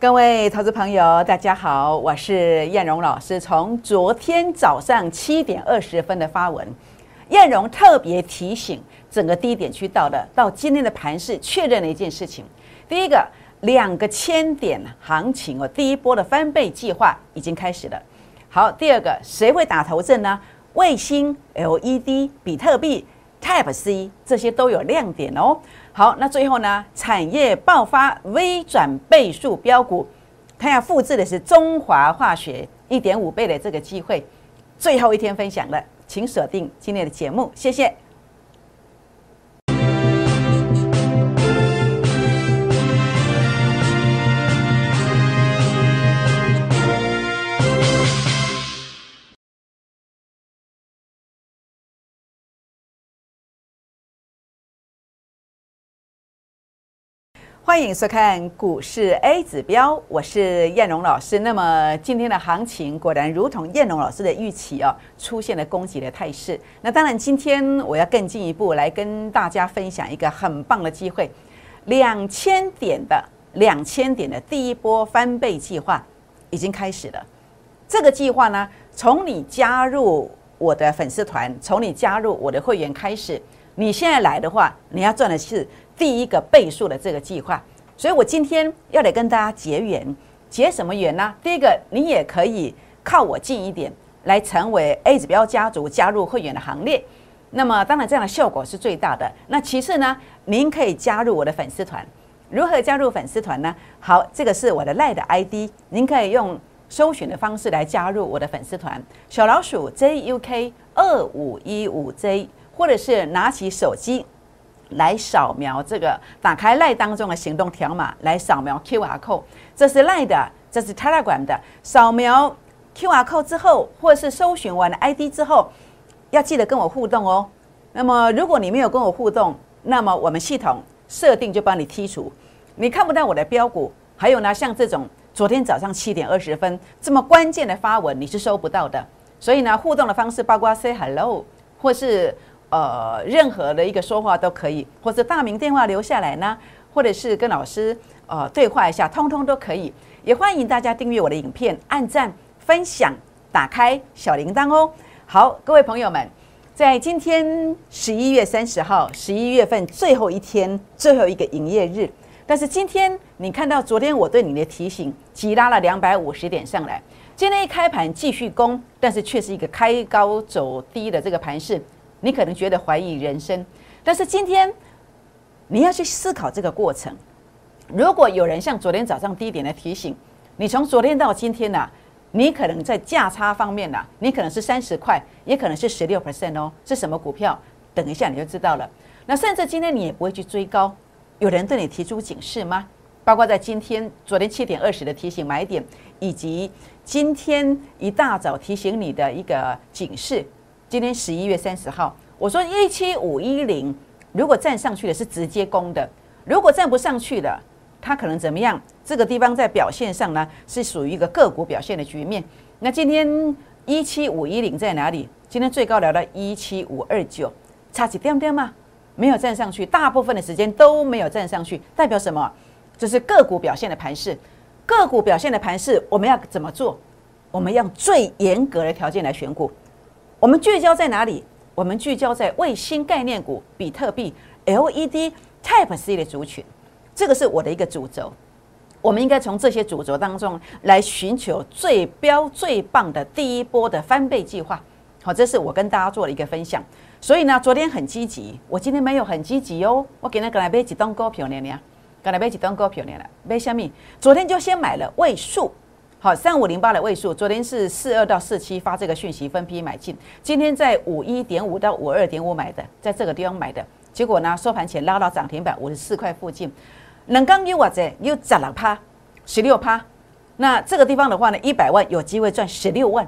各位投资朋友，大家好，我是燕荣老师。从昨天早上七点二十分的发文，燕荣特别提醒整个低点区到的，到今天的盘势确认了一件事情：第一个，两个千点行情哦，第一波的翻倍计划已经开始了。好，第二个，谁会打头阵呢？卫星、LED、比特币、Type C 这些都有亮点哦。好，那最后呢？产业爆发微转倍数标股，它要复制的是中华化学一点五倍的这个机会。最后一天分享了，请锁定今天的节目，谢谢。欢迎收看股市 A 指标，我是燕荣老师。那么今天的行情果然如同燕荣老师的预期哦，出现了攻击的态势。那当然，今天我要更进一步来跟大家分享一个很棒的机会，两千点的两千点的第一波翻倍计划已经开始了。这个计划呢，从你加入我的粉丝团，从你加入我的会员开始，你现在来的话，你要赚的是。第一个倍数的这个计划，所以我今天要来跟大家结缘，结什么缘呢？第一个，你也可以靠我近一点，来成为 A 指标家族，加入会员的行列。那么，当然这样的效果是最大的。那其次呢，您可以加入我的粉丝团。如何加入粉丝团呢？好，这个是我的赖的 ID，您可以用搜寻的方式来加入我的粉丝团，小老鼠 JUK 二五一五 J，或者是拿起手机。来扫描这个，打开赖当中的行动条码，来扫描 Q R code，这是赖的，这是 Telegram 的。扫描 Q R code 之后，或是搜寻完 I D 之后，要记得跟我互动哦。那么如果你没有跟我互动，那么我们系统设定就帮你剔除，你看不到我的标股。还有呢，像这种昨天早上七点二十分这么关键的发文，你是收不到的。所以呢，互动的方式包括 Say Hello，或是。呃，任何的一个说话都可以，或者大名电话留下来呢，或者是跟老师呃对话一下，通通都可以。也欢迎大家订阅我的影片，按赞、分享、打开小铃铛哦。好，各位朋友们，在今天十一月三十号，十一月份最后一天，最后一个营业日。但是今天你看到昨天我对你的提醒，急拉了两百五十点上来，今天一开盘继续攻，但是却是一个开高走低的这个盘势。你可能觉得怀疑人生，但是今天你要去思考这个过程。如果有人像昨天早上低点的提醒，你从昨天到今天呢，你可能在价差方面呢，你可能是三十块，也可能是十六 percent 哦，是什么股票？等一下你就知道了。那甚至今天你也不会去追高，有人对你提出警示吗？包括在今天昨天七点二十的提醒买点，以及今天一大早提醒你的一个警示。今天十一月三十号，我说一七五一零，如果站上去的是直接攻的，如果站不上去的，它可能怎么样？这个地方在表现上呢，是属于一个个股表现的局面。那今天一七五一零在哪里？今天最高聊到一七五二九，差几点点吗？没有站上去，大部分的时间都没有站上去，代表什么？这是个股表现的盘势。个股表现的盘势，我们要怎么做？我们用最严格的条件来选股。我们聚焦在哪里？我们聚焦在卫星概念股、比特币、LED、Type C 的族群，这个是我的一个主轴。我们应该从这些主轴当中来寻求最标最棒的第一波的翻倍计划。好，这是我跟大家做的一个分享。所以呢，昨天很积极，我今天没有很积极哦。我给那个来买几档股票呢？呢，刚来买几档股票呢？买什么？昨天就先买了位数。好，三五零八的位数，昨天是四二到四七发这个讯息分批买进，今天在五一点五到五二点五买的，在这个地方买的，结果呢收盘前拉到涨停板五十四块附近，能刚有我在又涨了趴，十六趴，那这个地方的话呢，一百万有机会赚十六万，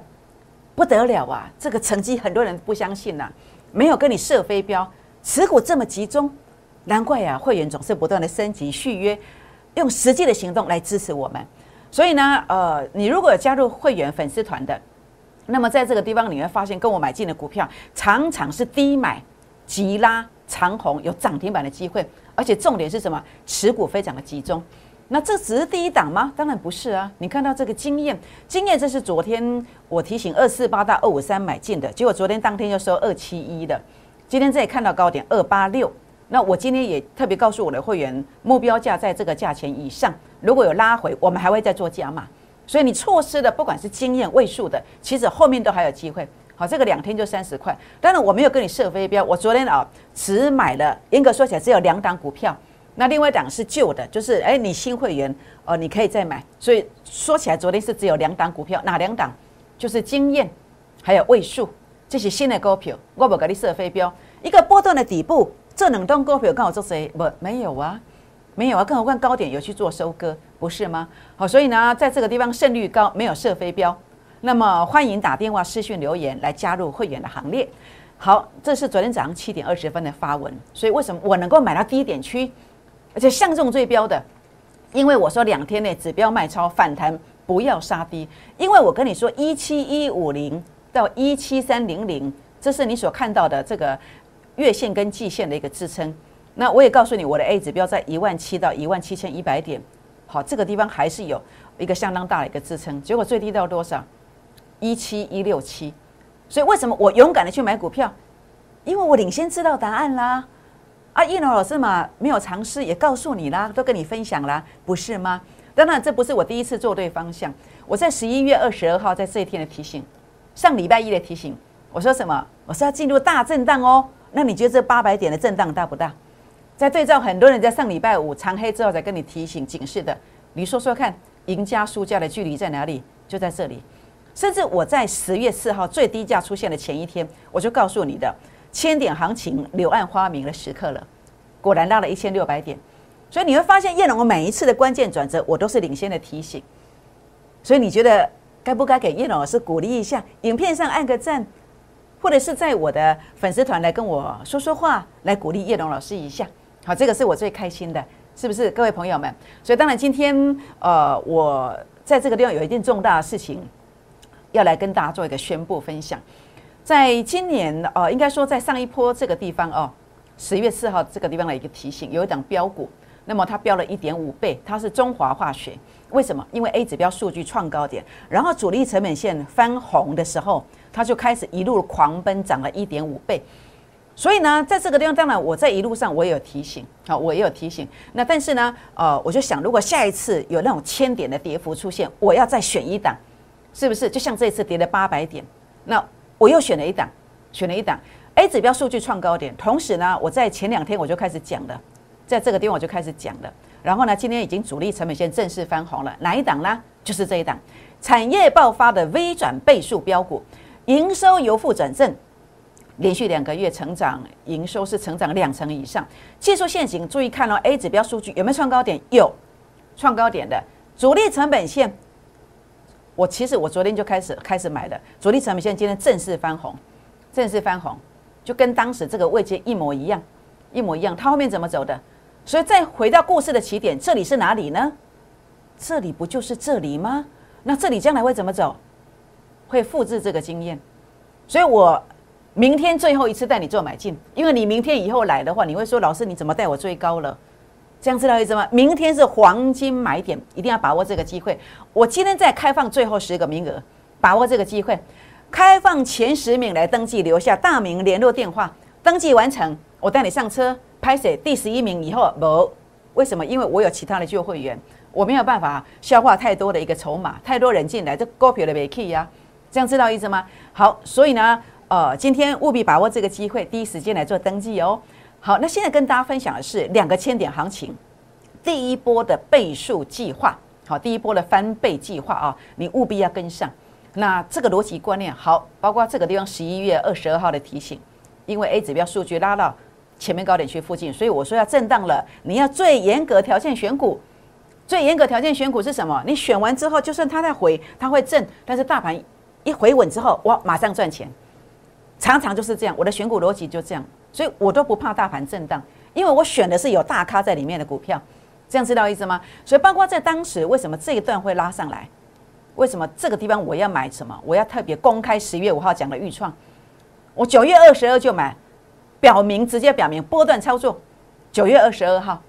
不得了啊！这个成绩很多人不相信呐，没有跟你设飞镖，持股这么集中，难怪呀，会员总是不断的升级续约，用实际的行动来支持我们。所以呢，呃，你如果加入会员粉丝团的，那么在这个地方你会发现，跟我买进的股票常常是低买急拉长红，有涨停板的机会，而且重点是什么？持股非常的集中。那这只是第一档吗？当然不是啊！你看到这个经验，经验这是昨天我提醒二四八到二五三买进的，结果昨天当天就收二七一的，今天这里看到高点二八六。那我今天也特别告诉我的会员，目标价在这个价钱以上，如果有拉回，我们还会再做加码。所以你错失的，不管是经验位数的，其实后面都还有机会。好，这个两天就三十块。当然我没有跟你设飞标，我昨天啊只买了，严格说起来只有两档股票。那另外一档是旧的，就是哎，你新会员哦，你可以再买。所以说起来，昨天是只有两档股票，哪两档？就是经验，还有位数，这是新的股票。我不给你设飞镖，一个波段的底部，这两档股票刚好做谁？不，没有啊，没有啊。更何况高点有去做收割，不是吗？好，所以呢，在这个地方胜率高，没有设飞镖。那么欢迎打电话、私讯留言来加入会员的行列。好，这是昨天早上七点二十分的发文。所以为什么我能够买到低点区？而且像这种最标的，因为我说两天内指标卖超反弹，不要杀低。因为我跟你说一七一五零到一七三零零，这是你所看到的这个月线跟季线的一个支撑。那我也告诉你，我的 A 指标在一万七到一万七千一百点，好，这个地方还是有一个相当大的一个支撑。结果最低到多少？一七一六七。所以为什么我勇敢的去买股票？因为我领先知道答案啦。啊，叶龙老师嘛，没有尝试也告诉你啦，都跟你分享啦，不是吗？当然，这不是我第一次做对方向。我在十一月二十二号在这一天的提醒，上礼拜一的提醒，我说什么？我说要进入大震荡哦。那你觉得这八百点的震荡大不大？在对照很多人在上礼拜五长黑之后才跟你提醒警示的，你说说看，赢家输家的距离在哪里？就在这里。甚至我在十月四号最低价出现的前一天，我就告诉你的。千点行情柳暗花明的时刻了，果然拉了一千六百点，所以你会发现叶龙我每一次的关键转折，我都是领先的提醒。所以你觉得该不该给叶龙老师鼓励一下？影片上按个赞，或者是在我的粉丝团来跟我说说话，来鼓励叶龙老师一下。好，这个是我最开心的，是不是各位朋友们？所以当然今天呃，我在这个地方有一件重大的事情要来跟大家做一个宣布分享。在今年，呃，应该说在上一波这个地方哦，十月四号这个地方的一个提醒，有一档标股，那么它标了一点五倍，它是中华化学，为什么？因为 A 指标数据创高点，然后主力成本线翻红的时候，它就开始一路狂奔，涨了一点五倍。所以呢，在这个地方，当然我在一路上我也有提醒，好，我也有提醒。那但是呢，呃，我就想，如果下一次有那种千点的跌幅出现，我要再选一档，是不是？就像这次跌了八百点，那。我又选了一档，选了一档 A 指标数据创高点，同时呢，我在前两天我就开始讲了，在这个地方我就开始讲了，然后呢，今天已经主力成本线正式翻红了，哪一档呢？就是这一档，产业爆发的微转倍数标股，营收由负转正，连续两个月成长，营收是成长两成以上，技术线型注意看哦，A 指标数据有没有创高点？有，创高点的主力成本线。我其实我昨天就开始开始买的，主力成本线今天正式翻红，正式翻红，就跟当时这个位阶一模一样，一模一样。它后面怎么走的？所以再回到故事的起点，这里是哪里呢？这里不就是这里吗？那这里将来会怎么走？会复制这个经验。所以我明天最后一次带你做买进，因为你明天以后来的话，你会说老师你怎么带我追高了？这样知道意思吗？明天是黄金买点，一定要把握这个机会。我今天再开放最后十个名额，把握这个机会，开放前十名来登记，留下大名、联络电话，登记完成，我带你上车。拍摄第十一名以后，不，为什么？因为我有其他的旧会员，我没有办法消化太多的一个筹码，太多人进来，这股票的没 k 呀。这样知道意思吗？好，所以呢，呃，今天务必把握这个机会，第一时间来做登记哦。好，那现在跟大家分享的是两个千点行情，第一波的倍数计划，好，第一波的翻倍计划啊，你务必要跟上。那这个逻辑观念好，包括这个地方十一月二十二号的提醒，因为 A 指标数据拉到前面高点区附近，所以我说要震荡了，你要最严格条件选股，最严格条件选股是什么？你选完之后，就算它在回，它会震，但是大盘一回稳之后，哇，马上赚钱，常常就是这样，我的选股逻辑就这样。所以我都不怕大盘震荡，因为我选的是有大咖在里面的股票，这样知道意思吗？所以包括在当时为什么这一段会拉上来，为什么这个地方我要买什么？我要特别公开十月五号讲的预创，我九月二十二就买，表明直接表明波段操作，九月二十二号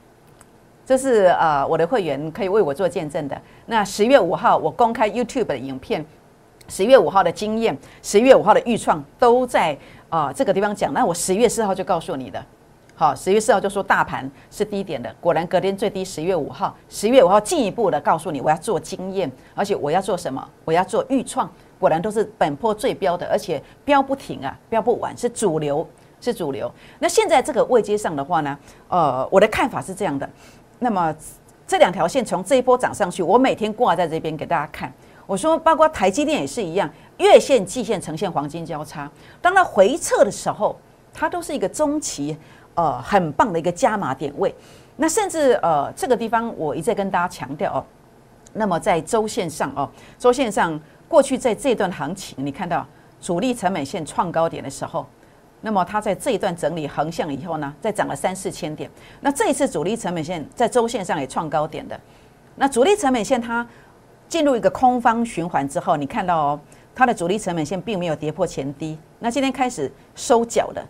这是呃我的会员可以为我做见证的。那十月五号我公开 YouTube 的影片，十月五号的经验，十月五号的预创都在啊这个地方讲。那我十月四号就告诉你的，好，十月四号就说大盘是低点的，果然隔天最低十月五号，十月五号进一步的告诉你我要做经验，而且我要做什么？我要做预创，果然都是本波最标的，而且标不停啊，标不完，是主流，是主流。那现在这个位阶上的话呢，呃，我的看法是这样的。那么这两条线从这一波涨上去，我每天挂在这边给大家看。我说，包括台积电也是一样，月线、季线呈现黄金交叉。当它回撤的时候，它都是一个中期，呃，很棒的一个加码点位。那甚至呃，这个地方我一再跟大家强调哦。那么在周线上哦，周线上过去在这段行情，你看到主力成本线创高点的时候。那么它在这一段整理横向以后呢，再涨了三四千点。那这一次主力成本线在周线上也创高点的。那主力成本线它进入一个空方循环之后，你看到哦，它的主力成本线并没有跌破前低。那今天开始收脚的，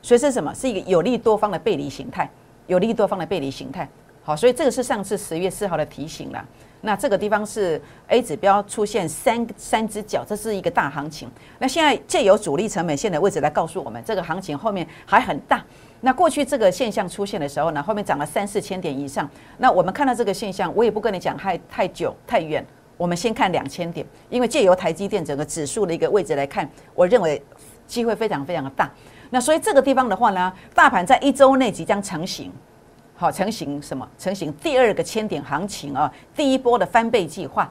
所以是什么？是一个有利多方的背离形态，有利多方的背离形态。好，所以这个是上次十月四号的提醒了。那这个地方是 A 指标出现三三只脚，这是一个大行情。那现在借由主力成本线的位置来告诉我们，这个行情后面还很大。那过去这个现象出现的时候呢，后面涨了三四千点以上。那我们看到这个现象，我也不跟你讲太太久太远，我们先看两千点，因为借由台积电整个指数的一个位置来看，我认为机会非常非常的大。那所以这个地方的话呢，大盘在一周内即将成型。好，成型什么？成型第二个千点行情啊，第一波的翻倍计划。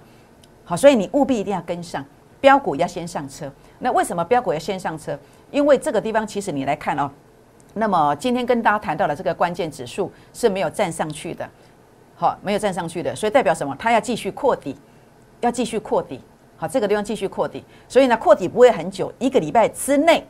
好，所以你务必一定要跟上，标股要先上车。那为什么标股要先上车？因为这个地方其实你来看哦，那么今天跟大家谈到的这个关键指数是没有站上去的，好，没有站上去的，所以代表什么？它要继续扩底，要继续扩底。好，这个地方继续扩底，所以呢，扩底不会很久，一个礼拜之内。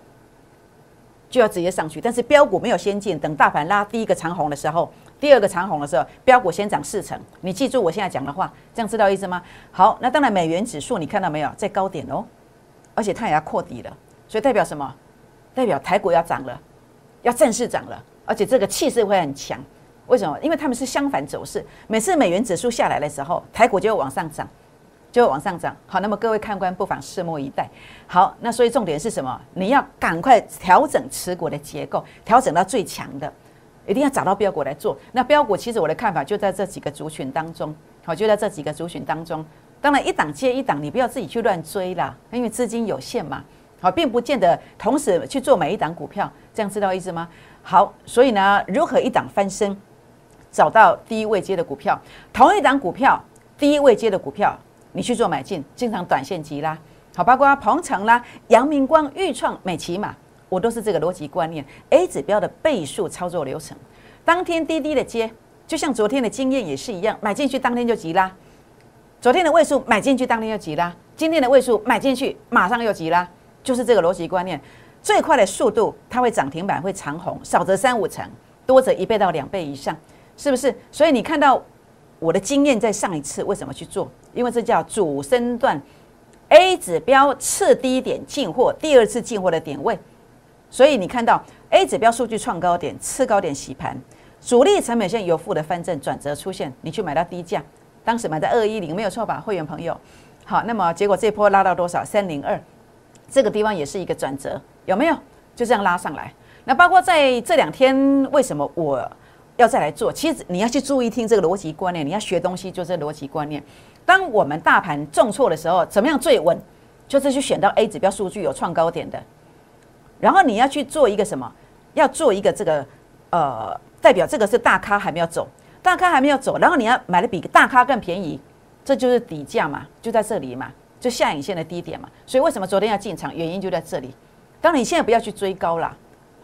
就要直接上去，但是标股没有先进，等大盘拉第一个长红的时候，第二个长红的时候，标股先涨四成。你记住我现在讲的话，这样知道意思吗？好，那当然美元指数你看到没有，在高点哦，而且它也要扩底了，所以代表什么？代表台股要涨了，要正式涨了，而且这个气势会很强。为什么？因为他们是相反走势，每次美元指数下来的时候，台股就会往上涨。就会往上涨。好，那么各位看官不妨拭目以待。好，那所以重点是什么？你要赶快调整持股的结构，调整到最强的，一定要找到标股来做。那标股其实我的看法就在这几个族群当中。好，就在这几个族群当中。当然一档接一档，你不要自己去乱追啦，因为资金有限嘛。好，并不见得同时去做每一档股票，这样知道意思吗？好，所以呢，如何一档翻身，找到低位接的股票，同一档股票低位接的股票。你去做买进，经常短线急拉，好，包括鹏程啦、阳明光、豫创、美骑马，我都是这个逻辑观念。A 指标的倍数操作流程，当天低低的接，就像昨天的经验也是一样，买进去当天就急拉。昨天的位数买进去当天就急拉，今天的位数买进去马上又急拉，就是这个逻辑观念。最快的速度它会涨停板会长红，少则三五成，多则一倍到两倍以上，是不是？所以你看到我的经验在上一次为什么去做？因为这叫主升段，A 指标次低点进货，第二次进货的点位，所以你看到 A 指标数据创高点，次高点洗盘，主力成本线有负的翻正转折出现，你去买到低价，当时买在二一零没有错吧，会员朋友？好，那么结果这波拉到多少？三零二，这个地方也是一个转折，有没有？就这样拉上来。那包括在这两天，为什么我要再来做？其实你要去注意听这个逻辑观念，你要学东西就是逻辑观念。当我们大盘重挫的时候，怎么样最稳？就是去选到 A 指标数据有创高点的，然后你要去做一个什么？要做一个这个呃，代表这个是大咖还没有走，大咖还没有走，然后你要买的比大咖更便宜，这就是底价嘛，就在这里嘛，就下影线的低点嘛。所以为什么昨天要进场？原因就在这里。当然你现在不要去追高啦，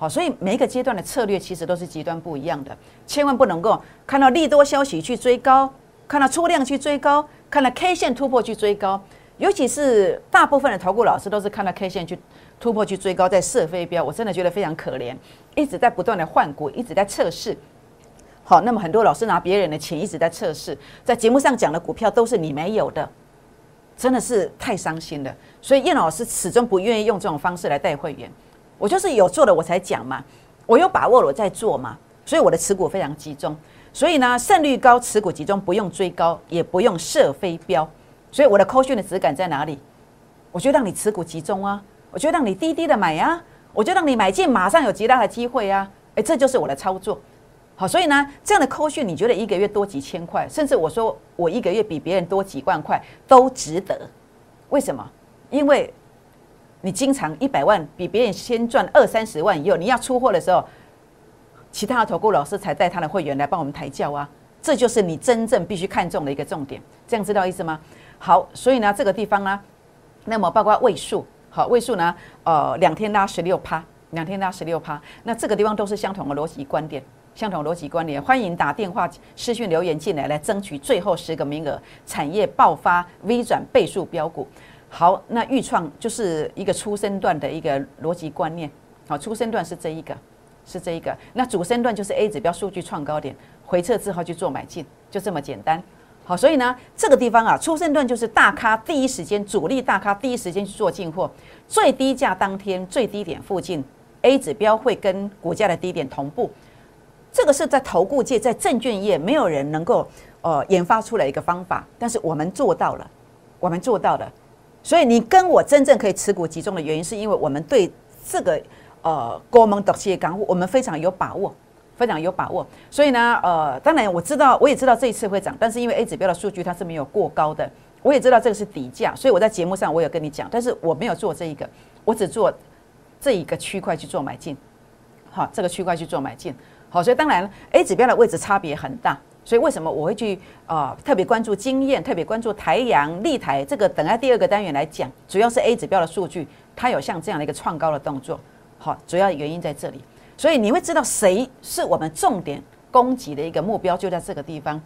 好，所以每一个阶段的策略其实都是极端不一样的，千万不能够看到利多消息去追高，看到出量去追高。看到 K 线突破去追高，尤其是大部分的投顾老师都是看到 K 线去突破去追高，在射飞镖，我真的觉得非常可怜，一直在不断的换股，一直在测试。好，那么很多老师拿别人的钱一直在测试，在节目上讲的股票都是你没有的，真的是太伤心了。所以叶老师始终不愿意用这种方式来带会员，我就是有做的我才讲嘛，我有把握我在做嘛，所以我的持股非常集中。所以呢，胜率高，持股集中，不用追高，也不用设飞镖。所以我的扣讯的质感在哪里？我就让你持股集中啊，我就让你低低的买呀，我就让你买进，马上有极大的机会啊！哎，这就是我的操作。好，所以呢，这样的扣讯，你觉得一个月多几千块，甚至我说我一个月比别人多几万块都值得。为什么？因为你经常一百万比别人先赚二三十万以后，你要出货的时候。其他的投顾老师才带他的会员来帮我们抬轿啊，这就是你真正必须看重的一个重点，这样知道意思吗？好，所以呢，这个地方呢，那么包括位数，好，位数呢，呃，两天拉十六趴，两天拉十六趴，那这个地方都是相同的逻辑观点，相同逻辑观点，欢迎打电话、私讯留言进来，来争取最后十个名额，产业爆发 V 转倍数标股。好，那预创就是一个初生段的一个逻辑观念，好，初生段是这一个。是这一个，那主升段就是 A 指标数据创高点，回撤之后去做买进，就这么简单。好，所以呢，这个地方啊，初升段就是大咖第一时间，主力大咖第一时间去做进货，最低价当天最低点附近，A 指标会跟股价的低点同步。这个是在投顾界，在证券业没有人能够呃研发出来一个方法，但是我们做到了，我们做到了。所以你跟我真正可以持股集中的原因，是因为我们对这个。呃，国门短期的港股，我们非常有把握，非常有把握。所以呢，呃，当然我知道，我也知道这一次会涨，但是因为 A 指标的数据它是没有过高的，我也知道这个是底价，所以我在节目上我有跟你讲，但是我没有做这一个，我只做这一个区块去做买进，好，这个区块去做买进，好，所以当然 A 指标的位置差别很大，所以为什么我会去啊特别关注经验，特别关注台阳、立台这个等下第二个单元来讲，主要是 A 指标的数据，它有像这样的一个创高的动作。好，主要原因在这里，所以你会知道谁是我们重点攻击的一个目标，就在这个地方。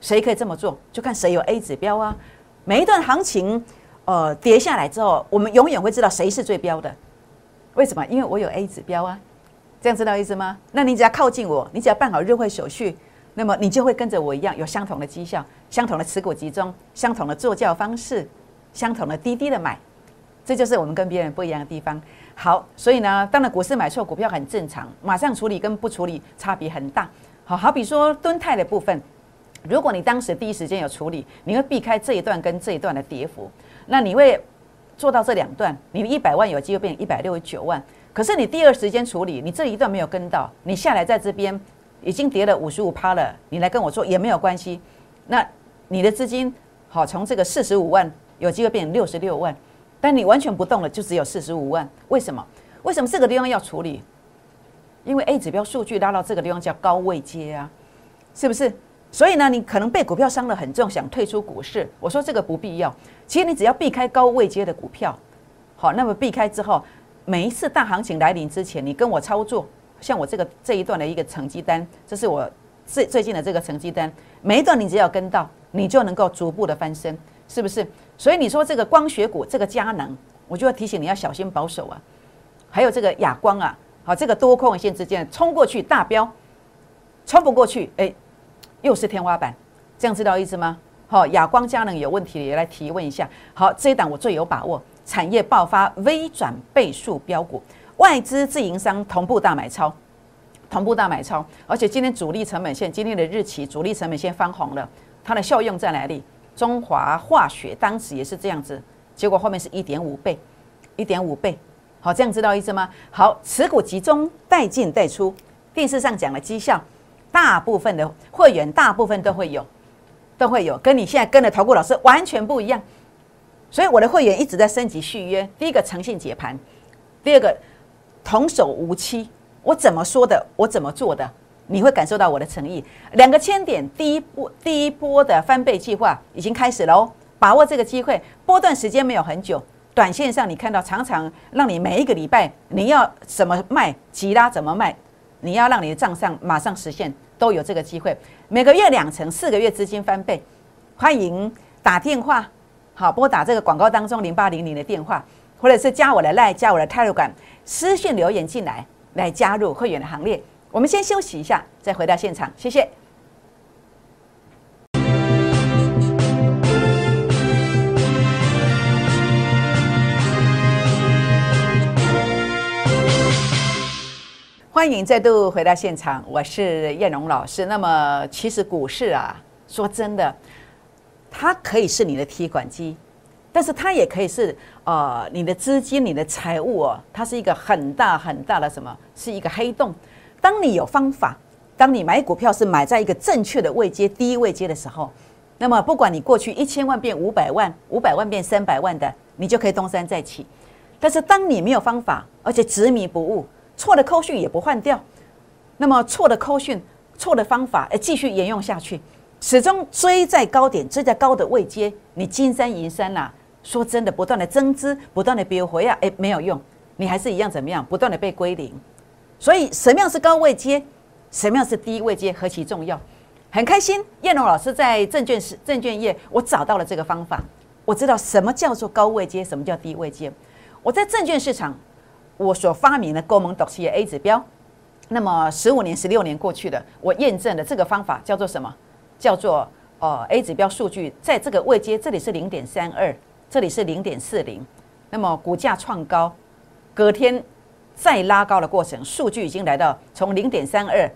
谁可以这么做，就看谁有 A 指标啊。每一段行情，呃，跌下来之后，我们永远会知道谁是最标的。为什么？因为我有 A 指标啊。这样知道意思吗？那你只要靠近我，你只要办好入会手续，那么你就会跟着我一样，有相同的绩效，相同的持股集中，相同的做教方式，相同的滴滴的买。这就是我们跟别人不一样的地方。好，所以呢，当然股市买错股票很正常，马上处理跟不处理差别很大。好好比说蹲泰的部分，如果你当时第一时间有处理，你会避开这一段跟这一段的跌幅，那你会做到这两段，你的一百万有机会变成一百六十九万。可是你第二时间处理，你这一段没有跟到，你下来在这边已经跌了五十五趴了，你来跟我做也没有关系。那你的资金好从这个四十五万有机会变成六十六万。但你完全不动了，就只有四十五万。为什么？为什么这个地方要处理？因为 A 指标数据拉到这个地方叫高位接啊，是不是？所以呢，你可能被股票伤得很重，想退出股市。我说这个不必要。其实你只要避开高位接的股票，好，那么避开之后，每一次大行情来临之前，你跟我操作，像我这个这一段的一个成绩单，这是我最最近的这个成绩单，每一段你只要跟到，你就能够逐步的翻身。是不是？所以你说这个光学股，这个佳能，我就要提醒你要小心保守啊。还有这个亚光啊，好，这个多空线之间冲过去大标，冲不过去，哎，又是天花板，这样知道意思吗？好，亚光佳能有问题也来提问一下。好，这一档我最有把握，产业爆发微转倍数标股，外资自营商同步大买超，同步大买超，而且今天主力成本线今天的日期主力成本线翻红了，它的效用在哪里？中华化学当时也是这样子，结果后面是一点五倍，一点五倍，好，这样知道意思吗？好，持股集中，带进带出。电视上讲的绩效，大部分的会员大部分都会有，都会有，跟你现在跟的投顾老师完全不一样。所以我的会员一直在升级续约。第一个诚信解盘，第二个童叟无欺。我怎么说的，我怎么做的。你会感受到我的诚意。两个千点，第一波第一波的翻倍计划已经开始了哦，把握这个机会。波段时间没有很久，短线上你看到常常让你每一个礼拜你要怎么卖，急拉怎么卖，你要让你的账上马上实现，都有这个机会。每个月两成，四个月资金翻倍。欢迎打电话，好拨打这个广告当中零八零零的电话，或者是加我的 line，加我的 telegram，私信留言进来，来加入会员的行列。我们先休息一下，再回到现场，谢谢。欢迎再度回到现场，我是燕荣老师。那么，其实股市啊，说真的，它可以是你的提款机，但是它也可以是呃你的资金、你的财务哦，它是一个很大很大的什么？是一个黑洞。当你有方法，当你买股票是买在一个正确的位阶、低位阶的时候，那么不管你过去一千万变五百万，五百万变三百万的，你就可以东山再起。但是当你没有方法，而且执迷不悟。错的扣讯也不换掉，那么错的扣讯、错的方法，哎，继续沿用下去，始终追在高点，追在高的位阶，你金山银山呐，说真的，不断的增资，不断的飙回啊，哎，没有用，你还是一样怎么样，不断的被归零。所以什么样是高位阶，什么样是低位阶，何其重要！很开心，叶龙老师在证券市证券业，我找到了这个方法，我知道什么叫做高位阶，什么叫低位阶。我在证券市场。我所发明的高蒙斗企业 A 指标，那么十五年、十六年过去了，我验证了这个方法叫做什么？叫做呃 A 指标数据在这个位阶，这里是零点三二，这里是零点四零，那么股价创高，隔天再拉高的过程，数据已经来到从零点三二，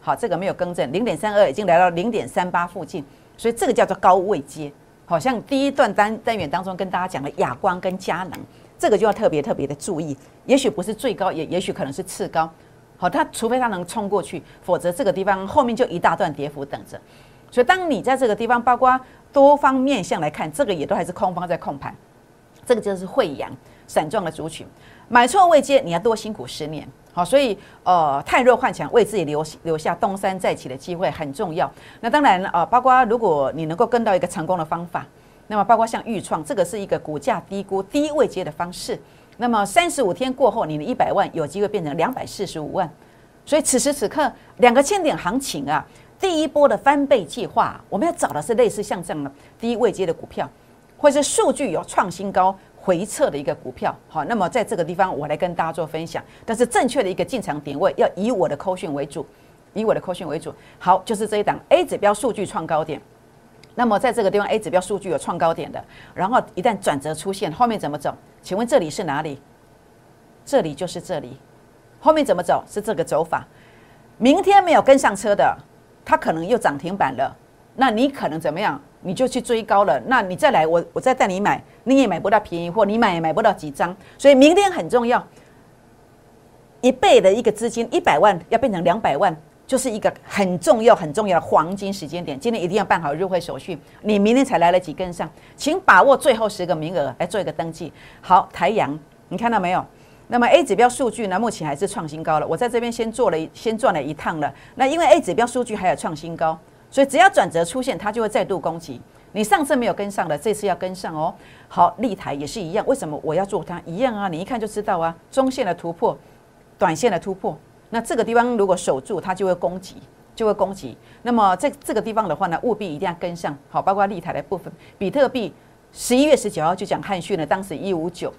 好，这个没有更正，零点三二已经来到零点三八附近，所以这个叫做高位阶。好像第一段单单元当中跟大家讲的亚光跟佳能。这个就要特别特别的注意，也许不是最高，也也许可能是次高。好，它除非它能冲过去，否则这个地方后面就一大段跌幅等着。所以，当你在这个地方，包括多方面向来看，这个也都还是空方在控盘，这个就是汇阳散状的族群，买错位接，你要多辛苦十年。好，所以呃，太弱换强，为自己留留下东山再起的机会很重要。那当然呃，包括如果你能够跟到一个成功的方法。那么包括像豫创，这个是一个股价低估、低位接的方式。那么三十五天过后，你的一百万有机会变成两百四十五万。所以此时此刻，两个千点行情啊，第一波的翻倍计划，我们要找的是类似像这样的低位接的股票，或是数据有创新高回撤的一个股票。好，那么在这个地方，我来跟大家做分享。但是正确的一个进场点位，要以我的扣讯为主，以我的扣讯为主。好，就是这一档 A 指标数据创高点。那么在这个地方，A 指标数据有创高点的，然后一旦转折出现，后面怎么走？请问这里是哪里？这里就是这里，后面怎么走？是这个走法。明天没有跟上车的，它可能又涨停板了，那你可能怎么样？你就去追高了。那你再来，我我再带你买，你也买不到便宜货，你买也买不到几张。所以明天很重要，一倍的一个资金，一百万要变成两百万。就是一个很重要、很重要的黄金时间点，今天一定要办好入会手续，你明天才来得及跟上，请把握最后十个名额来做一个登记。好，台阳，你看到没有？那么 A 指标数据呢，目前还是创新高了。我在这边先做了，先赚了一趟了。那因为 A 指标数据还有创新高，所以只要转折出现，它就会再度攻击。你上次没有跟上的，这次要跟上哦。好，立台也是一样，为什么我要做它？一样啊，你一看就知道啊，中线的突破，短线的突破。那这个地方如果守住，它就会攻击，就会攻击。那么在这个地方的话呢，务必一定要跟上。好，包括立台的部分，比特币十一月十九号就讲汉讯了，当时一五九。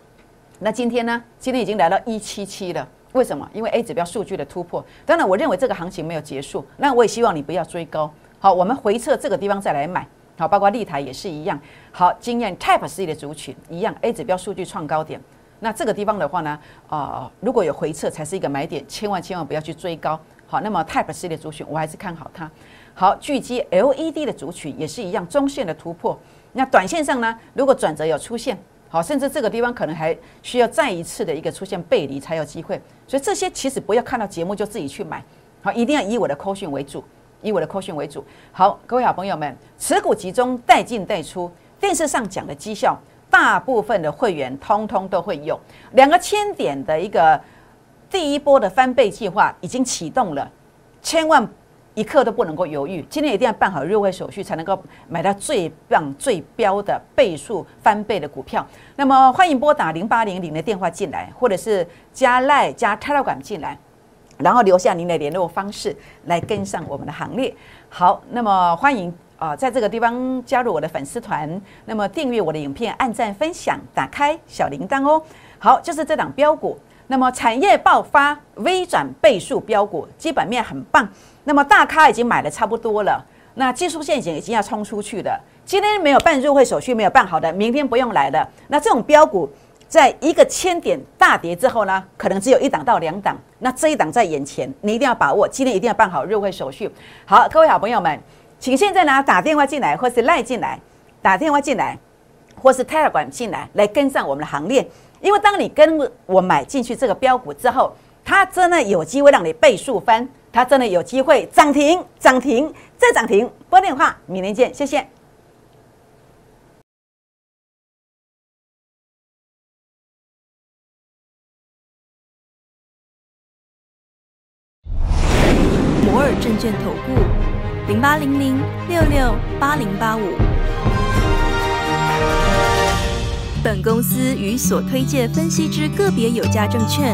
那今天呢？今天已经来到一七七了。为什么？因为 A 指标数据的突破。当然，我认为这个行情没有结束。那我也希望你不要追高。好，我们回撤这个地方再来买。好，包括立台也是一样。好，经验 Type C 的族群一样，A 指标数据创高点。那这个地方的话呢，啊，如果有回撤才是一个买点，千万千万不要去追高。好，那么 Type C 的族群我还是看好它。好，聚集 LED 的族群也是一样，中线的突破。那短线上呢，如果转折有出现，好，甚至这个地方可能还需要再一次的一个出现背离才有机会。所以这些其实不要看到节目就自己去买，好，一定要以我的扣讯为主，以我的扣讯为主。好，各位好朋友们，持股集中，带进带出，电视上讲的绩效。大部分的会员通通都会用两个千点的一个第一波的翻倍计划已经启动了，千万一刻都不能够犹豫，今天一定要办好入会手续，才能够买到最棒最标的倍数翻倍的股票。那么欢迎拨打零八零零的电话进来，或者是加赖加 Telegram 进来，然后留下您的联络方式来跟上我们的行列。好，那么欢迎。啊，在这个地方加入我的粉丝团，那么订阅我的影片，按赞分享，打开小铃铛哦。好，就是这档标股，那么产业爆发，微转倍数标股，基本面很棒。那么大咖已经买的差不多了，那技术陷阱已经要冲出去了。今天没有办入会手续，没有办好的，明天不用来了。那这种标股在一个千点大跌之后呢，可能只有一档到两档，那这一档在眼前，你一定要把握，今天一定要办好入会手续。好，各位好朋友们，请现在呢打电话进来，或是赖进来，打电话进来，或是 Telegram 进来，来跟上我们的行列。因为当你跟我买进去这个标股之后，它真的有机会让你倍数翻，它真的有机会涨停、涨停再涨停。拨电话，明天见，谢谢。摩尔证券投顾，零八零零六六八零八五。本公司与所推介分析之个别有价证券